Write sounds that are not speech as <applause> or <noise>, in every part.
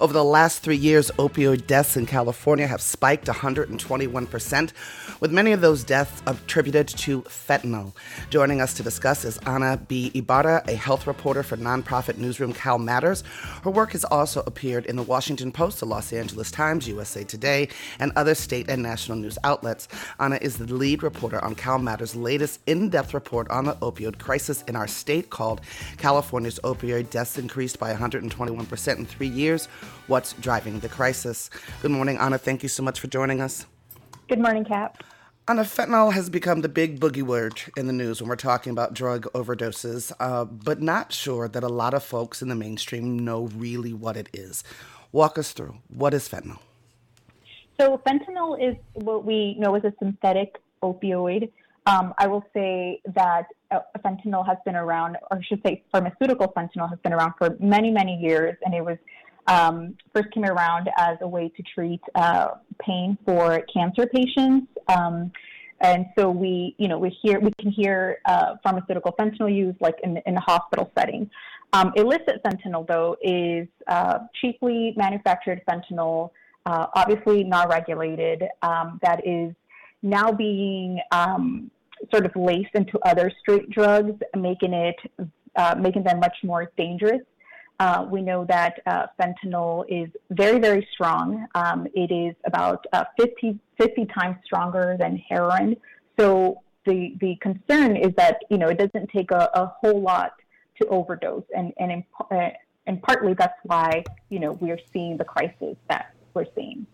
Over the last three years, opioid deaths in California have spiked 121%, with many of those deaths attributed to fentanyl. Joining us to discuss is Ana B. Ibarra, a health reporter for nonprofit newsroom CalMatters. Her work has also appeared in the Washington Post, the Los Angeles Times, USA Today, and other state and national news outlets. Ana is the lead reporter on CalMatters' latest in depth report on the opioid crisis in our state called California's Opioid Deaths Increased by 121% in Three Years what's driving the crisis. Good morning, Ana. Thank you so much for joining us. Good morning, Kat. Ana, fentanyl has become the big boogie word in the news when we're talking about drug overdoses, uh, but not sure that a lot of folks in the mainstream know really what it is. Walk us through. What is fentanyl? So, fentanyl is what we know as a synthetic opioid. Um, I will say that uh, fentanyl has been around, or I should say, pharmaceutical fentanyl has been around for many, many years, and it was um, first came around as a way to treat uh, pain for cancer patients. Um, and so we, you know, we hear we can hear uh, pharmaceutical fentanyl use like in in a hospital setting. Um, illicit fentanyl, though, is uh, cheaply manufactured fentanyl, uh, obviously not regulated, um, that is now being um, sort of laced into other street drugs, making it uh, making them much more dangerous uh, we know that uh, fentanyl is very, very strong. Um, it is about uh, 50, 50 times stronger than heroin. So the, the concern is that, you know, it doesn't take a, a whole lot to overdose. And, and, in, uh, and partly that's why, you know, we're seeing the crisis that we're seeing.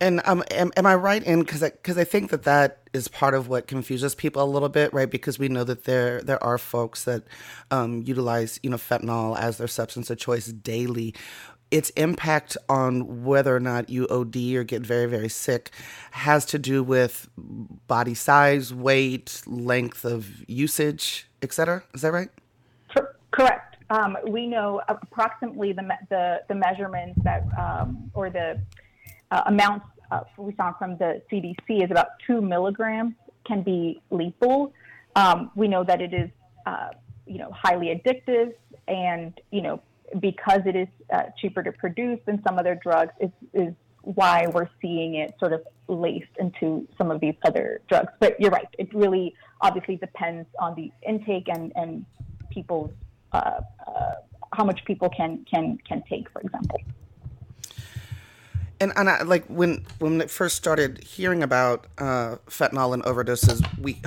And um, am, am I right in because I, cause I think that that is part of what confuses people a little bit, right? Because we know that there there are folks that um, utilize you know fentanyl as their substance of choice daily. Its impact on whether or not you OD or get very very sick has to do with body size, weight, length of usage, etc. Is that right? Correct. Um, we know approximately the the, the measurements that um, or the uh, amounts uh, we saw from the CDC is about two milligrams can be lethal. Um, we know that it is, uh, you know, highly addictive, and you know, because it is uh, cheaper to produce than some other drugs, is, is why we're seeing it sort of laced into some of these other drugs. But you're right; it really obviously depends on the intake and and people's uh, uh, how much people can can can take, for example and and I, like when when it first started hearing about uh, fentanyl and overdoses, we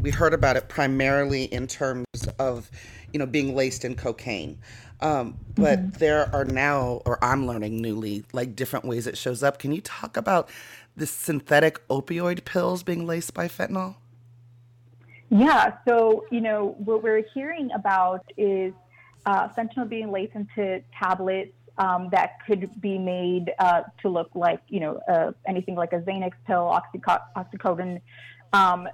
we heard about it primarily in terms of you know being laced in cocaine. Um, but mm-hmm. there are now, or I'm learning newly, like different ways it shows up. Can you talk about the synthetic opioid pills being laced by fentanyl? Yeah. So you know what we're hearing about is uh, fentanyl being laced into tablets um, that could be made uh, to look like, you know, uh, anything like a Xanax pill, oxyco- oxycodone. Um,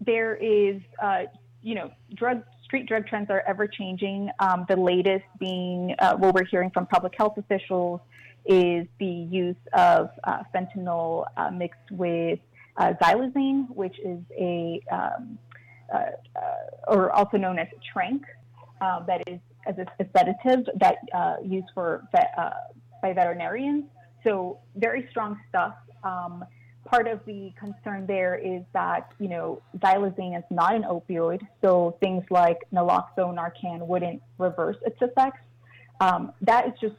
there is, uh, you know, drug street drug trends are ever changing. Um, the latest being uh, what we're hearing from public health officials is the use of uh, fentanyl uh, mixed with xylazine, which is a um, or also known as tranq, that is as a, sedative that uh, used for uh, by veterinarians. So very strong stuff. Um, part of the concern there is that you know xylazine is not an opioid, so things like naloxone, Narcan wouldn't reverse its effects. Um, that is just,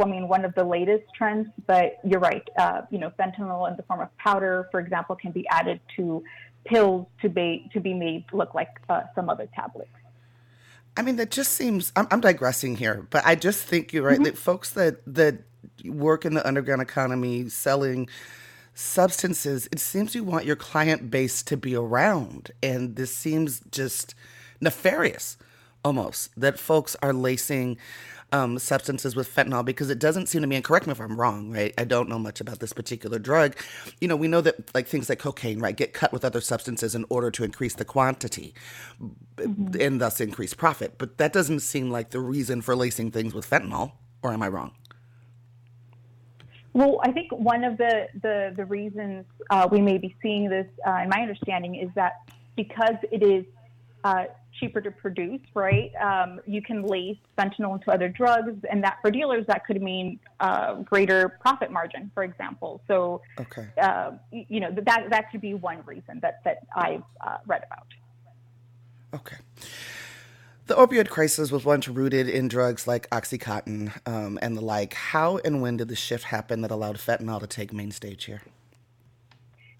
I mean, one of the latest trends. But you're right. Uh, you know, fentanyl in the form of powder, for example, can be added to pills to be to be made look like uh, some other tablets. I mean, that just seems. I'm, I'm digressing here, but I just think you're right. Mm-hmm. That folks that that work in the underground economy selling substances, it seems you want your client base to be around, and this seems just nefarious, almost that folks are lacing um, substances with fentanyl because it doesn't seem to me, and correct me if I'm wrong, right? I don't know much about this particular drug. You know, we know that like things like cocaine, right, get cut with other substances in order to increase the quantity mm-hmm. and thus increase profit. But that doesn't seem like the reason for lacing things with fentanyl, or am I wrong? Well, I think one of the the, the reasons uh, we may be seeing this, uh, in my understanding, is that because it is uh, cheaper to produce, right? Um, you can lace fentanyl into other drugs, and that for dealers that could mean uh, greater profit margin, for example. So, okay. Uh, you know that that could be one reason that that I've uh, read about. Okay. The opioid crisis was once rooted in drugs like Oxycontin um, and the like. How and when did the shift happen that allowed fentanyl to take main stage here?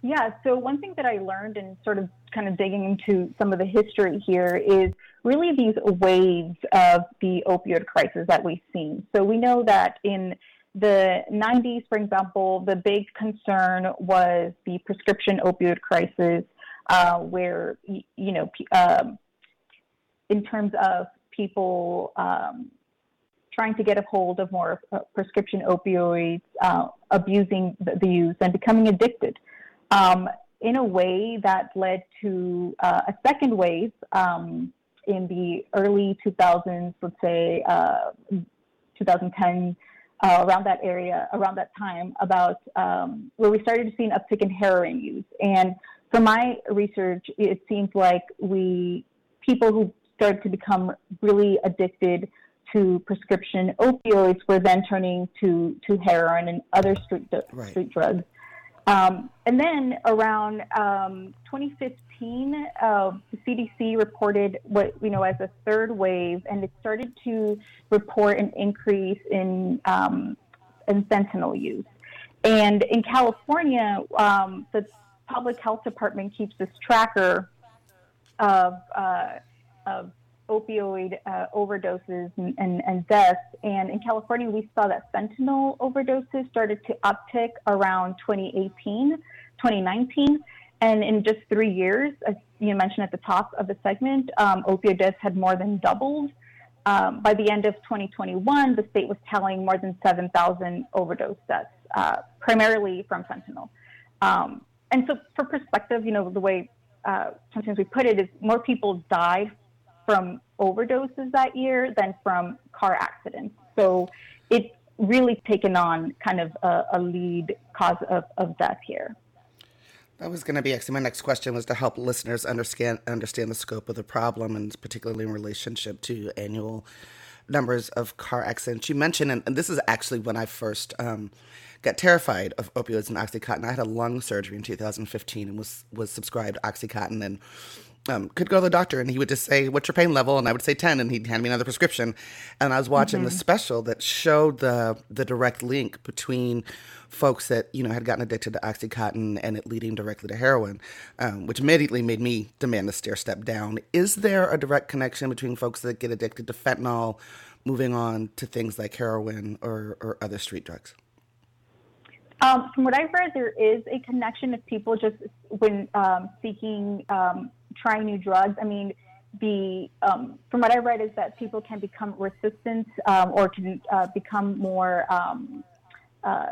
Yeah, so one thing that I learned in sort of kind of digging into some of the history here is really these waves of the opioid crisis that we've seen. So we know that in the 90s, for example, the big concern was the prescription opioid crisis, uh, where, you know, um, in terms of people um, trying to get a hold of more uh, prescription opioids, uh, abusing the, the, use, and becoming addicted. Um, in a way that led to uh, a second wave um, in the early 2000s, let's say uh, 2010, uh, around that area, around that time, about um, where we started to see an uptick in heroin use. And from my research, it seems like we people who started to become really addicted to prescription opioids were then turning to, to heroin and other street, right. street drugs. Um, and then around um, 2015, uh, the CDC reported what we know as a third wave, and it started to report an increase in, um, in fentanyl use. And in California, um, the public health department keeps this tracker of uh, of opioid uh, overdoses and, and, and, deaths. And in California, we saw that fentanyl overdoses started to uptick around 2018, 2019. And in just three years, as you mentioned at the top of the segment, um, opioid deaths had more than doubled. Um, by the end of 2021, the state was tallying more than 7,000 overdose deaths, uh, primarily from fentanyl. Um, and so, for perspective, you know, the way uh, sometimes we put it is more people died from overdoses that year than from car accidents. So it's really taken on kind of a, a lead cause of, of death here. That was going to be actually my next question was to help listeners understand understand the scope of the problem and particularly in relationship to annual numbers of car accidents. You mentioned, and, and this is actually when I first um, got terrified of opioids and OxyContin. I had a lung surgery in 2015 and was was subscribed OxyContin and um, could go to the doctor and he would just say, What's your pain level? And I would say 10, and he'd hand me another prescription. And I was watching mm-hmm. the special that showed the, the direct link between folks that, you know, had gotten addicted to Oxycontin and it leading directly to heroin, um, which immediately made me demand a stair step down. Is there a direct connection between folks that get addicted to fentanyl moving on to things like heroin or, or other street drugs? Um, from what I've read, there is a connection if people just, when um, seeking um, trying new drugs. I mean, the um, from what I read is that people can become resistant um, or can uh, become more. Um, uh,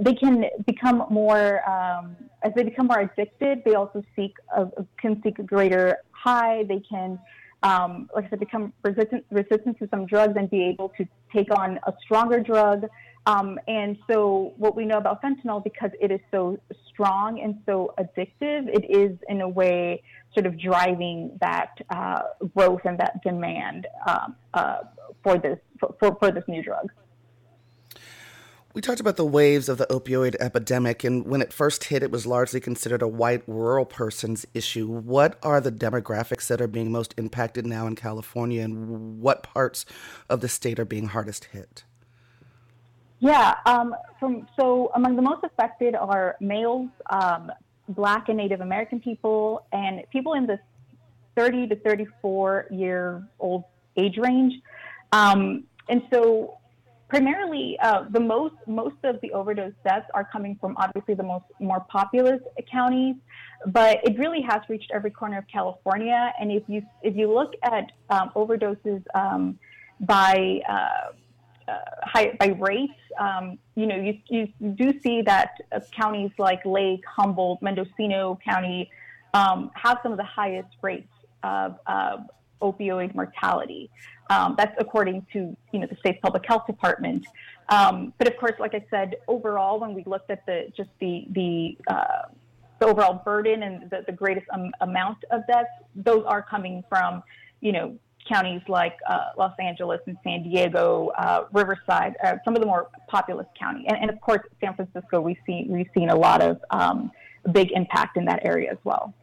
they can become more um, as they become more addicted. They also seek a, can seek a greater high. They can, um, like I said, become resistant resistant to some drugs and be able to take on a stronger drug. Um, and so, what we know about fentanyl, because it is so strong and so addictive, it is in a way sort of driving that uh, growth and that demand um, uh, for this for, for this new drug. We talked about the waves of the opioid epidemic, and when it first hit, it was largely considered a white rural person's issue. What are the demographics that are being most impacted now in California, and what parts of the state are being hardest hit? Yeah, um, from, so among the most affected are males, um, Black and Native American people, and people in the 30 to 34 year old age range. Um, and so, primarily, uh, the most most of the overdose deaths are coming from obviously the most more populous counties, but it really has reached every corner of California. And if you if you look at um, overdoses um, by uh, uh, high, by race, um, you know, you, you do see that uh, counties like Lake, Humboldt, Mendocino County um, have some of the highest rates of, opioid mortality. Um, that's according to you know the state's public health department. Um, but of course, like I said, overall, when we looked at the just the the, uh, the overall burden and the, the greatest amount of deaths, those are coming from you know counties like uh, Los Angeles and San Diego, uh, Riverside, uh, some of the more populous counties, and, and, of course San Francisco. We've seen we've seen a lot of um, big impact in that area as well.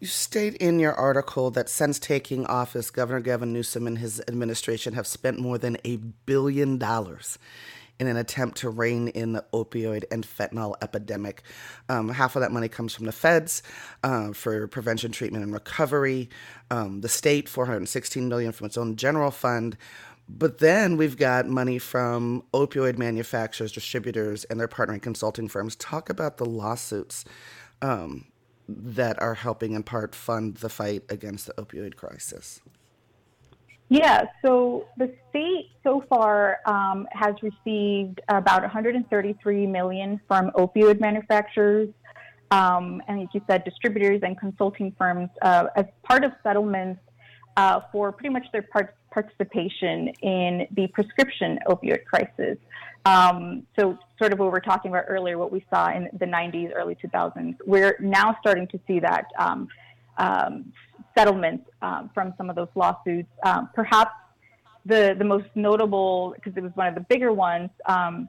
You state in your article that since taking office, Governor Gavin Newsom and his administration have spent more than a billion dollars in an attempt to rein in the opioid and fentanyl epidemic. Um, half of that money comes from the feds uh, for prevention, treatment, and recovery. Um, the state, 416 million from its own general fund. But then we've got money from opioid manufacturers, distributors, and their partnering consulting firms. Talk about the lawsuits um, that are helping in part fund the fight against the opioid crisis. Yeah, so the state so far um, has received about 133 million from opioid manufacturers, um, and like you said, distributors and consulting firms uh, as part of settlements uh, for pretty much their part- participation in the prescription opioid crisis. Um, so, sort of what we were talking about earlier, what we saw in the 90s, early 2000s, we're now starting to see that um, settlements um, from some of those lawsuits. Um, perhaps the the most notable, because it was one of the bigger ones, um,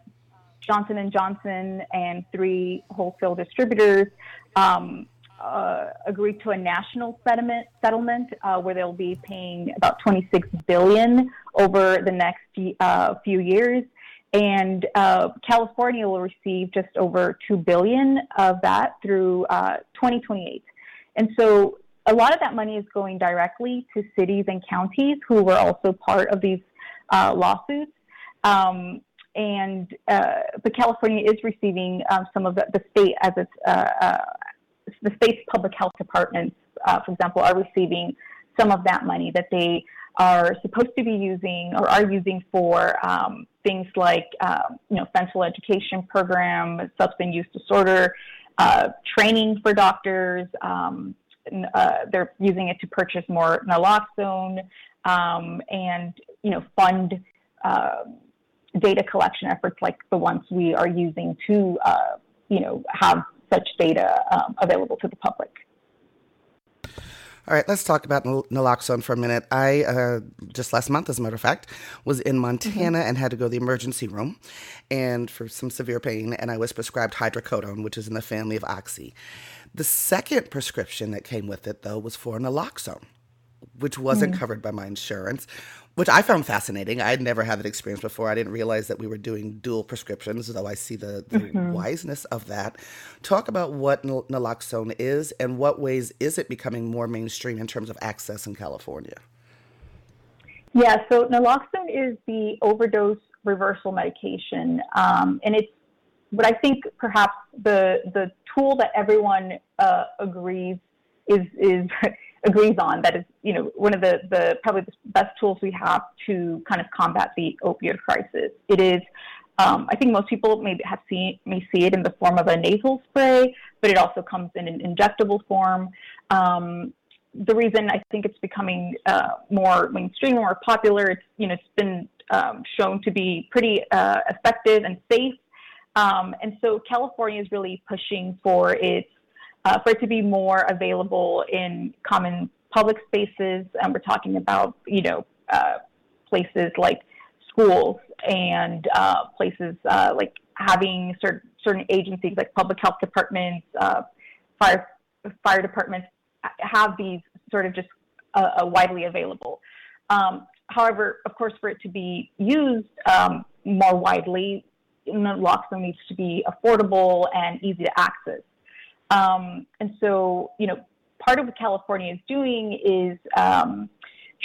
Johnson and Johnson and three wholesale distributors um, uh, agreed to a national settlement settlement uh, where they'll be paying about 26 billion over the next uh, few years and uh, California will receive just over two billion of that through uh, 2028. And so a lot of that money is going directly to cities and counties who were also part of these uh, lawsuits. Um, and uh, but California is receiving um, some of the, the, state as its uh, uh, the state's public health departments, for example, are receiving some of that money that they are supposed to be using or are using for um, things like um, you know fentanyl education program, substance use disorder uh, training for doctors. Um, uh, they're using it to purchase more naloxone um, and you know fund uh, data collection efforts like the ones we are using to uh, you know have such data um, available to the public. All right, let's talk about naloxone for a minute. I uh, just last month, as a matter of fact, was in Montana mm-hmm. and had to go to the emergency room, and for some severe pain, and I was prescribed hydrocodone, which is in the family of oxy. The second prescription that came with it, though, was for naloxone, which wasn't mm-hmm. covered by my insurance which I found fascinating. I had never had that experience before. I didn't realize that we were doing dual prescriptions, though I see the, the mm-hmm. wiseness of that. Talk about what naloxone is and what ways is it becoming more mainstream in terms of access in California? Yeah, so naloxone is the overdose reversal medication, um, and it's what I think perhaps the the tool that everyone uh, agrees is is <laughs> agrees on that is, you know, one of the, the probably the best tools we have to kind of combat the opioid crisis. It is, um, I think most people may have seen may see it in the form of a nasal spray, but it also comes in an injectable form. Um, the reason I think it's becoming uh, more mainstream, more popular, it's you know it's been um, shown to be pretty uh, effective and safe. Um, and so California is really pushing for its uh, for it to be more available in common public spaces. And we're talking about, you know, uh, places like schools and uh, places uh, like having certain, certain agencies like public health departments, uh, fire, fire departments have these sort of just uh, widely available. Um, however, of course, for it to be used um, more widely, naloxone needs to be affordable and easy to access. Um, and so, you know, part of what California is doing is um,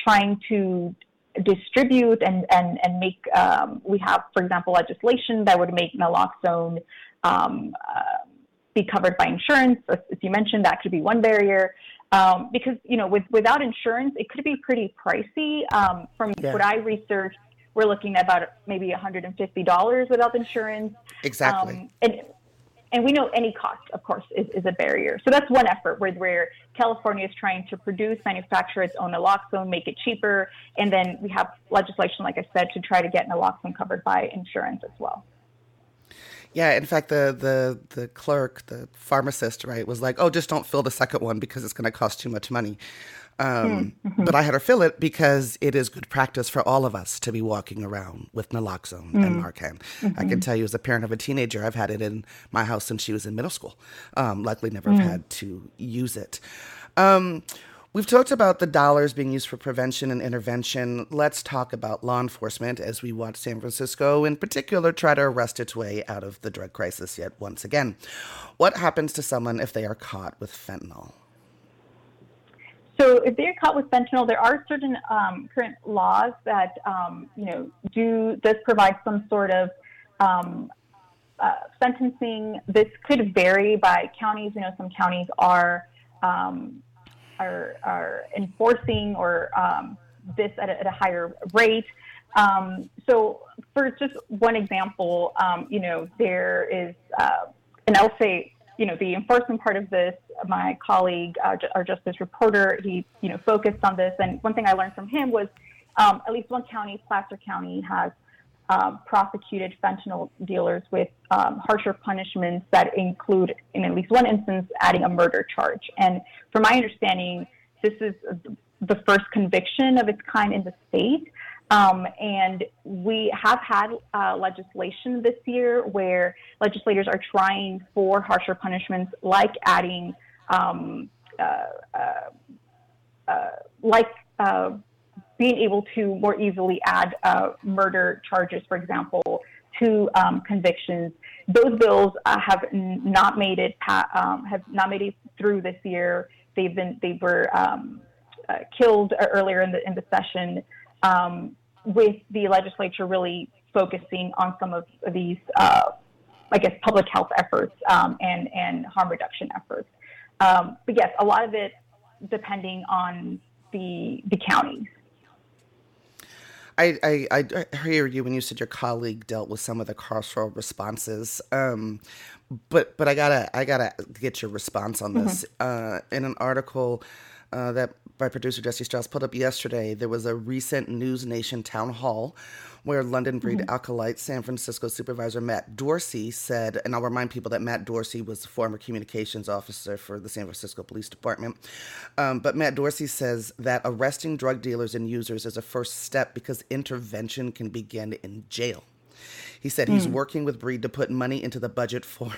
trying to distribute and, and, and make, um, we have, for example, legislation that would make naloxone um, uh, be covered by insurance. As, as, you mentioned, that could be one barrier. Um, because, you know, with, without insurance, it could be pretty pricey. Um, from yeah. what I researched, we're looking at about maybe $150 without insurance. Exactly. Um, and and we know any cost, of course, is, is a barrier. So that's one effort where, where California is trying to produce, manufacture its own naloxone, make it cheaper, and then we have legislation, like I said, to try to get naloxone covered by insurance as well. Yeah, in fact, the the the clerk, the pharmacist, right, was like, "Oh, just don't fill the second one because it's going to cost too much money." Um, mm-hmm. But I had her fill it because it is good practice for all of us to be walking around with naloxone mm-hmm. and Narcan. Mm-hmm. I can tell you, as a parent of a teenager, I've had it in my house since she was in middle school. Um, luckily, never have mm. had to use it. Um, we've talked about the dollars being used for prevention and intervention. Let's talk about law enforcement as we watch San Francisco, in particular, try to arrest its way out of the drug crisis yet once again. What happens to someone if they are caught with fentanyl? So if they're caught with fentanyl, there are certain um, current laws that um, you know do does provide some sort of um, uh, sentencing. This could vary by counties. You know, some counties are um, are, are enforcing or um, this at a, at a, higher rate. Um, so, for just one example, you know, there is, uh, and you know, the enforcement part of this, my colleague, uh, our justice reporter, he, you know, focused on this. And one thing I learned from him was um, at least one county, Placer County, has um, prosecuted fentanyl dealers with um, harsher punishments that include, in at least one instance, adding a murder charge. And from my understanding, this is the first conviction of its kind in the state. Um, and we have had uh, legislation this year where legislators are trying for harsher punishments, like adding, um, uh, uh, uh like uh, being able to more easily add uh, murder charges, for example, to um, convictions. Those bills have not made it um, have not made it through this year. They've been they were um, killed earlier in the in the session um, with the legislature really focusing on some of these, uh, I guess, public health efforts um, and, and harm reduction efforts. Um, but yes, a lot of it depending on the, the counties. I, I, I hear you when you said your colleague dealt with some of the carceral responses. Um, but but I gotta I gotta get your response on this. Mm-hmm. Uh, in an article uh, that by producer Jesse Strauss put up yesterday, there was a recent NewsNation town hall where London Breed mm-hmm. Alkalite San Francisco supervisor Matt Dorsey said, and I'll remind people that Matt Dorsey was the former communications officer for the San Francisco Police Department. Um, but Matt Dorsey says that arresting drug dealers and users is a first step because intervention can begin in jail. He said mm. he's working with Breed to put money into the budget for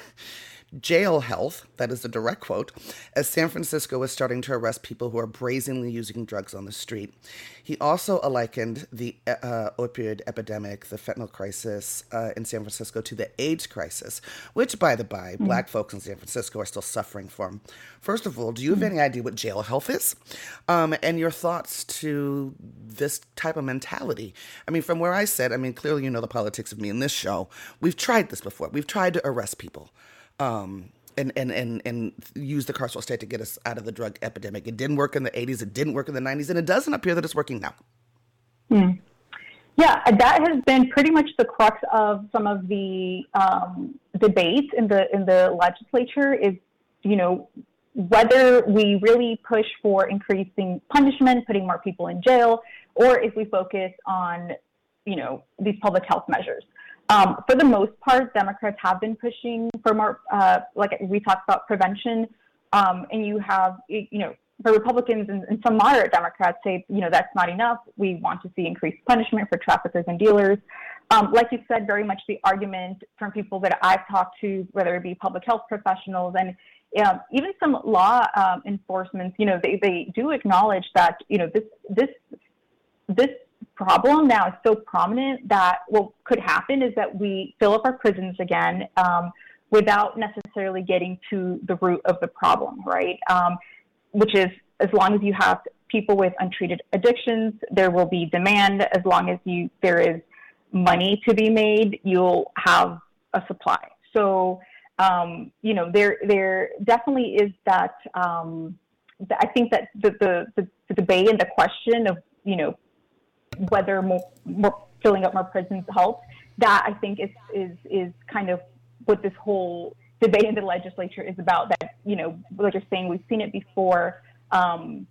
jail health, that is a direct quote, as San Francisco is starting to arrest people who are brazenly using drugs on the street. He also likened the uh, opioid epidemic, the fentanyl crisis uh, in San Francisco, to the AIDS crisis, which, by the by, mm black folks in San Francisco are still suffering from. First of all, do you have mm any idea what jail health is? Um, and your thoughts to this type of mentality? I mean, from where I sit, I mean, clearly you know the politics of me in this show. We've tried this before. We've tried to arrest people um, and, and, and, and use the carceral state to get us out of the drug epidemic. It didn't work in the 80s, it didn't work in the 90s, and it doesn't appear that it's working now. Hmm. Yeah, that has been pretty much the crux of some of the um, debates in the in the legislature. Is you know whether we really push for increasing punishment, putting more people in jail, or if we focus on you know these public health measures. Um, for the most part, Democrats have been pushing for more, uh, like we talked about prevention, um, and you have, you know, the Republicans and, and, some moderate Democrats say, you know, that's not enough. We want to see increased punishment for traffickers and dealers. Um, like you said, very much the argument from people that I've talked to, whether it be public health professionals and um, even some law um, enforcement, you know, they, they do acknowledge that, you know, this this this problem now is so prominent that what could happen is that we fill up our prisons again um, without necessarily getting to the root of the problem, right? Um, which is as long as you have people with untreated addictions, there will be demand. As long as you there is money to be made, you'll have a supply. So um, you know there there definitely is that. Um, I think that the, the, the, the debate and the question of you know whether more, more filling up more prisons helps. That I think is is is kind of what this whole debate in the legislature is about that, you know, like you're saying, we've seen it before. Um,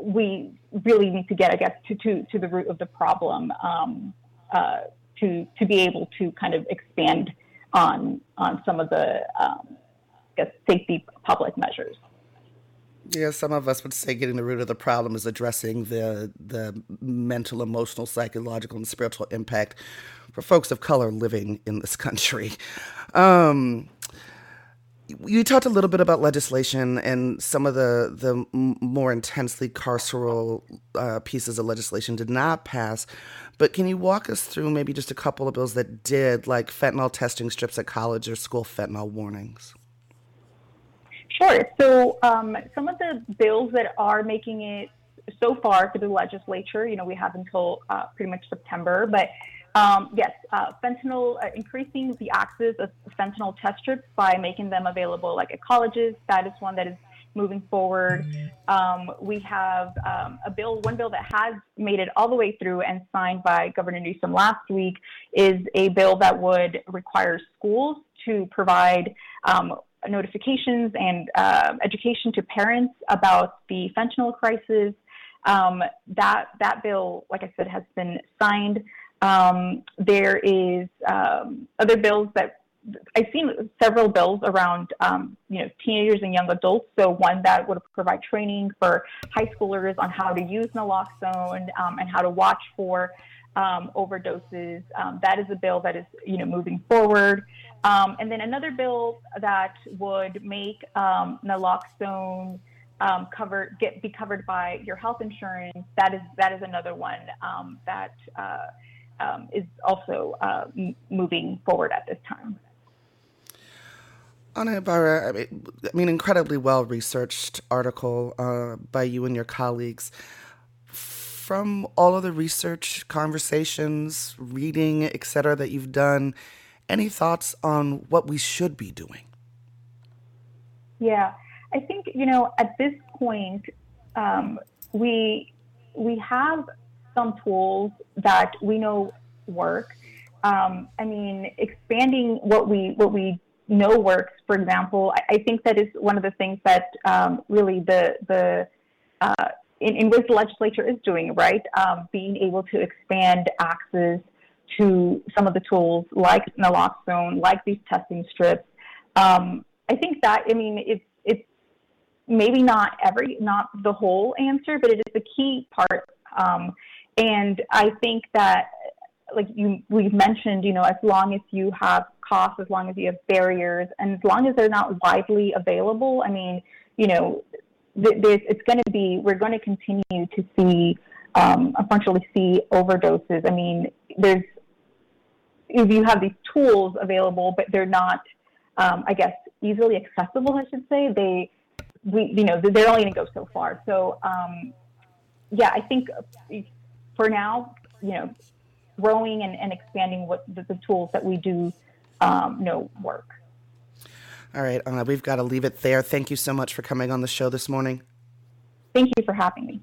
we really need to get, I guess, to, to, to the root of the problem um, uh, to, to be able to kind of expand on, on some of the, um, I guess, safety public measures. Yeah, some of us would say getting the root of the problem is addressing the the mental, emotional, psychological, and spiritual impact for folks of color living in this country. Um, you talked a little bit about legislation and some of the the more intensely carceral uh, pieces of legislation did not pass. But can you walk us through maybe just a couple of bills that did, like fentanyl testing strips at college or school fentanyl warnings? Sure. So um, some of the bills that are making it so far to the legislature, you know, we have until uh, pretty much September, but um, yes, uh, fentanyl, uh, increasing the access of fentanyl test strips by making them available like at colleges. That is one that is moving forward. Um, we have um, a bill, one bill that has made it all the way through and signed by Governor Newsom last week is a bill that would require schools to provide um, notifications and uh, education to parents about the fentanyl crisis. Um, that that bill, like I said, has been signed. Um, there is um, other bills that I've seen several bills around, um, you know, teenagers and young adults. So one that would provide training for high schoolers on how to use naloxone um, and how to watch for overdoses. That is a bill that is, you know, moving forward. Um, and then another bill that would make um, naloxone um, cover get be covered by your health insurance. That is that is another one um, that uh, um, is also uh, m- moving forward at this time. Ana Ibarra, I mean, incredibly well researched article uh, by you and your colleagues. From all of the research, conversations, reading, et cetera, that you've done, any thoughts on what we should be doing? Yeah, I think you know at this point um, we we have some tools that we know work. Um, I mean, expanding what we what we know works. For example, I, I think that is one of the things that um, really the the uh, in, in which the legislature is doing right, um, being able to expand access to some of the tools like naloxone, like these testing strips. Um, I think that I mean it's it's maybe not every not the whole answer, but it is a key part. Um, and I think that like you we've mentioned, you know, as long as you have costs, as long as you have barriers, and as long as they're not widely available, I mean, you know, th- it's going to be we're going to continue to see um, unfortunately see overdoses. I mean, there's if you have these tools available, but they're not, um, I guess, easily accessible, I should say, they, we, you know, they're only going to go so far. So, um, yeah, I think for now, you know, growing and, and expanding what the, the, tools that we do um, know work. All right, uh, we've got to leave it there. Thank you so much for coming on the show this morning. Thank you for having me.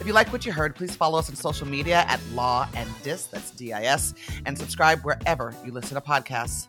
If you like what you heard, please follow us on social media at Law and Dis, that's D I S, and subscribe wherever you listen to podcasts.